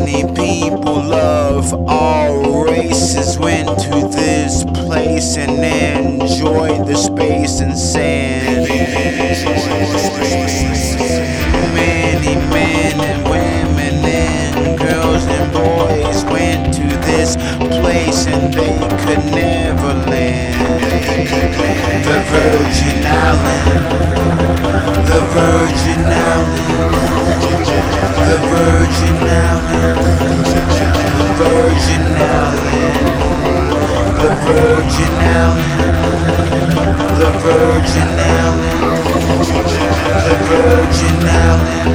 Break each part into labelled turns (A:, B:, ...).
A: Many people of all races went to this place and enjoyed the space and sand. Many men and women and girls and boys went to this place and they could never land. The Virgin Island, the Virgin Island, Virgin Island, the Virgin Island, the Virgin Island,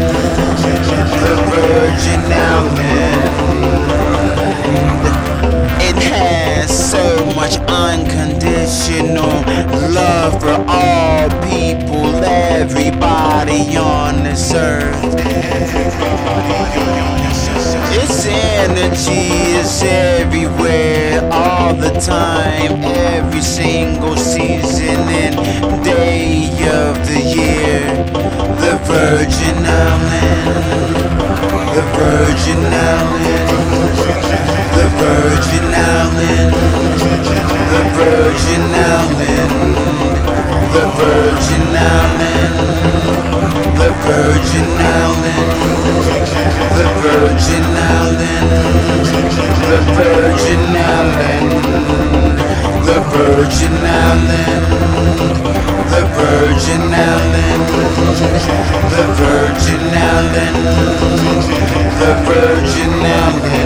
A: the Virgin Island. It has so much unconditional love for all people, everybody on this earth. Its energy is the time every single season and day of the year. The Virgin Island, the Virgin Island, the Virgin Island, the Virgin Island, the Virgin Island, the Virgin Island. Virgin Island, the Virgin Island, the Virgin Island, the Virgin Island.